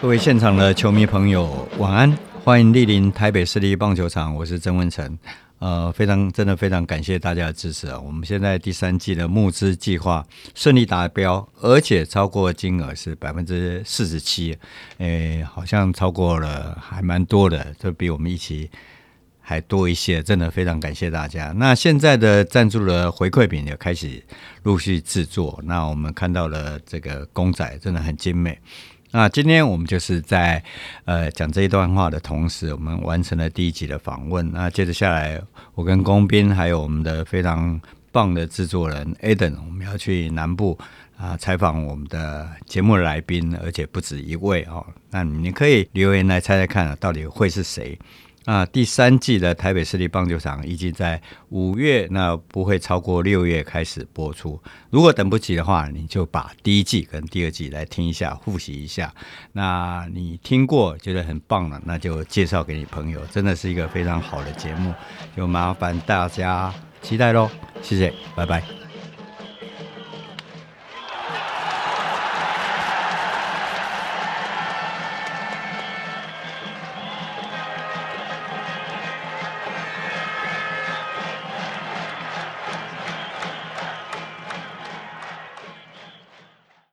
各位现场的球迷朋友，晚安！欢迎莅临台北市立棒球场，我是曾文成。呃，非常真的非常感谢大家的支持啊！我们现在第三季的募资计划顺利达标，而且超过金额是百分之四十七，诶，好像超过了，还蛮多的，就比我们一起还多一些，真的非常感谢大家。那现在的赞助的回馈品也开始陆续制作，那我们看到了这个公仔，真的很精美。那今天我们就是在呃讲这一段话的同时，我们完成了第一集的访问。那接着下来，我跟工斌还有我们的非常棒的制作人 Eden，我们要去南部啊采访我们的节目来宾，而且不止一位哦。那你可以留言来猜猜看，到底会是谁？啊，第三季的台北市立棒球场已经在五月，那不会超过六月开始播出。如果等不及的话，你就把第一季跟第二季来听一下，复习一下。那你听过觉得很棒了，那就介绍给你朋友，真的是一个非常好的节目，就麻烦大家期待喽。谢谢，拜拜。